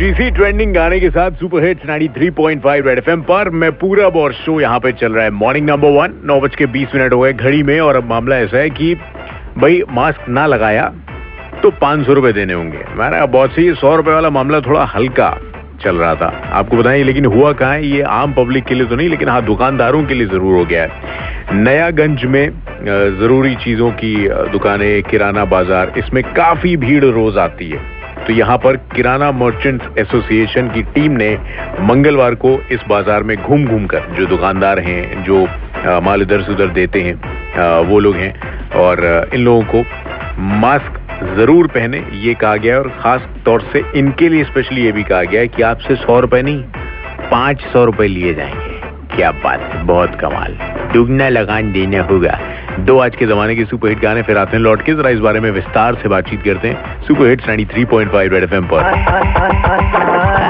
UGC trending गाने के साथ सुपर हिट्स 93.5 रेड एफएम पर मैं पूरा और शो यहाँ पे चल रहा है। मॉर्निंग नंबर वन नौ बज के बीस मिनट हो गए घड़ी में और अब मामला ऐसा है कि भाई मास्क ना लगाया तो पाँच सौ रुपए देने होंगे। मैंने बहुत सही सौ रुपए वाला मामला थोड़ा हल्का चल रहा था। आपको बताएँ, लेकिन हुआ कहा है? ये आम पब्लिक के लिए तो नहीं, लेकिन हाँ दुकानदारों के लिए ज़रूर हो गया है। नयागंज में ज़रूरी चीज़ों की दुकानें, किराना बाज़ार, इसमें काफ़ी भीड़ रोज आती है। तो यहाँ पर किराना मर्चेंट्स एसोसिएशन की टीम ने मंगलवार को इस बाज़ार में घूम घूम कर जो दुकानदार हैं, जो माल इधर से उधर देते हैं वो लोग हैं और इन लोगों को मास्क ज़रूर पहने, ये कहा गया है और खास तौर से इनके लिए स्पेशली ये भी कहा गया है कि आपसे सौ रुपए नहीं, पाँच सौ रुपए लिए जाएँगे। क्या बात, बहुत कमाल। दुगना लगान देना होगा। दो आज के जमाने के सुपरहिट गाने फिर आते हैं लौट के जरा इस बारे में विस्तार से बातचीत करते हैं। सुपर हिट्स 93.5 रेड एफएम पर।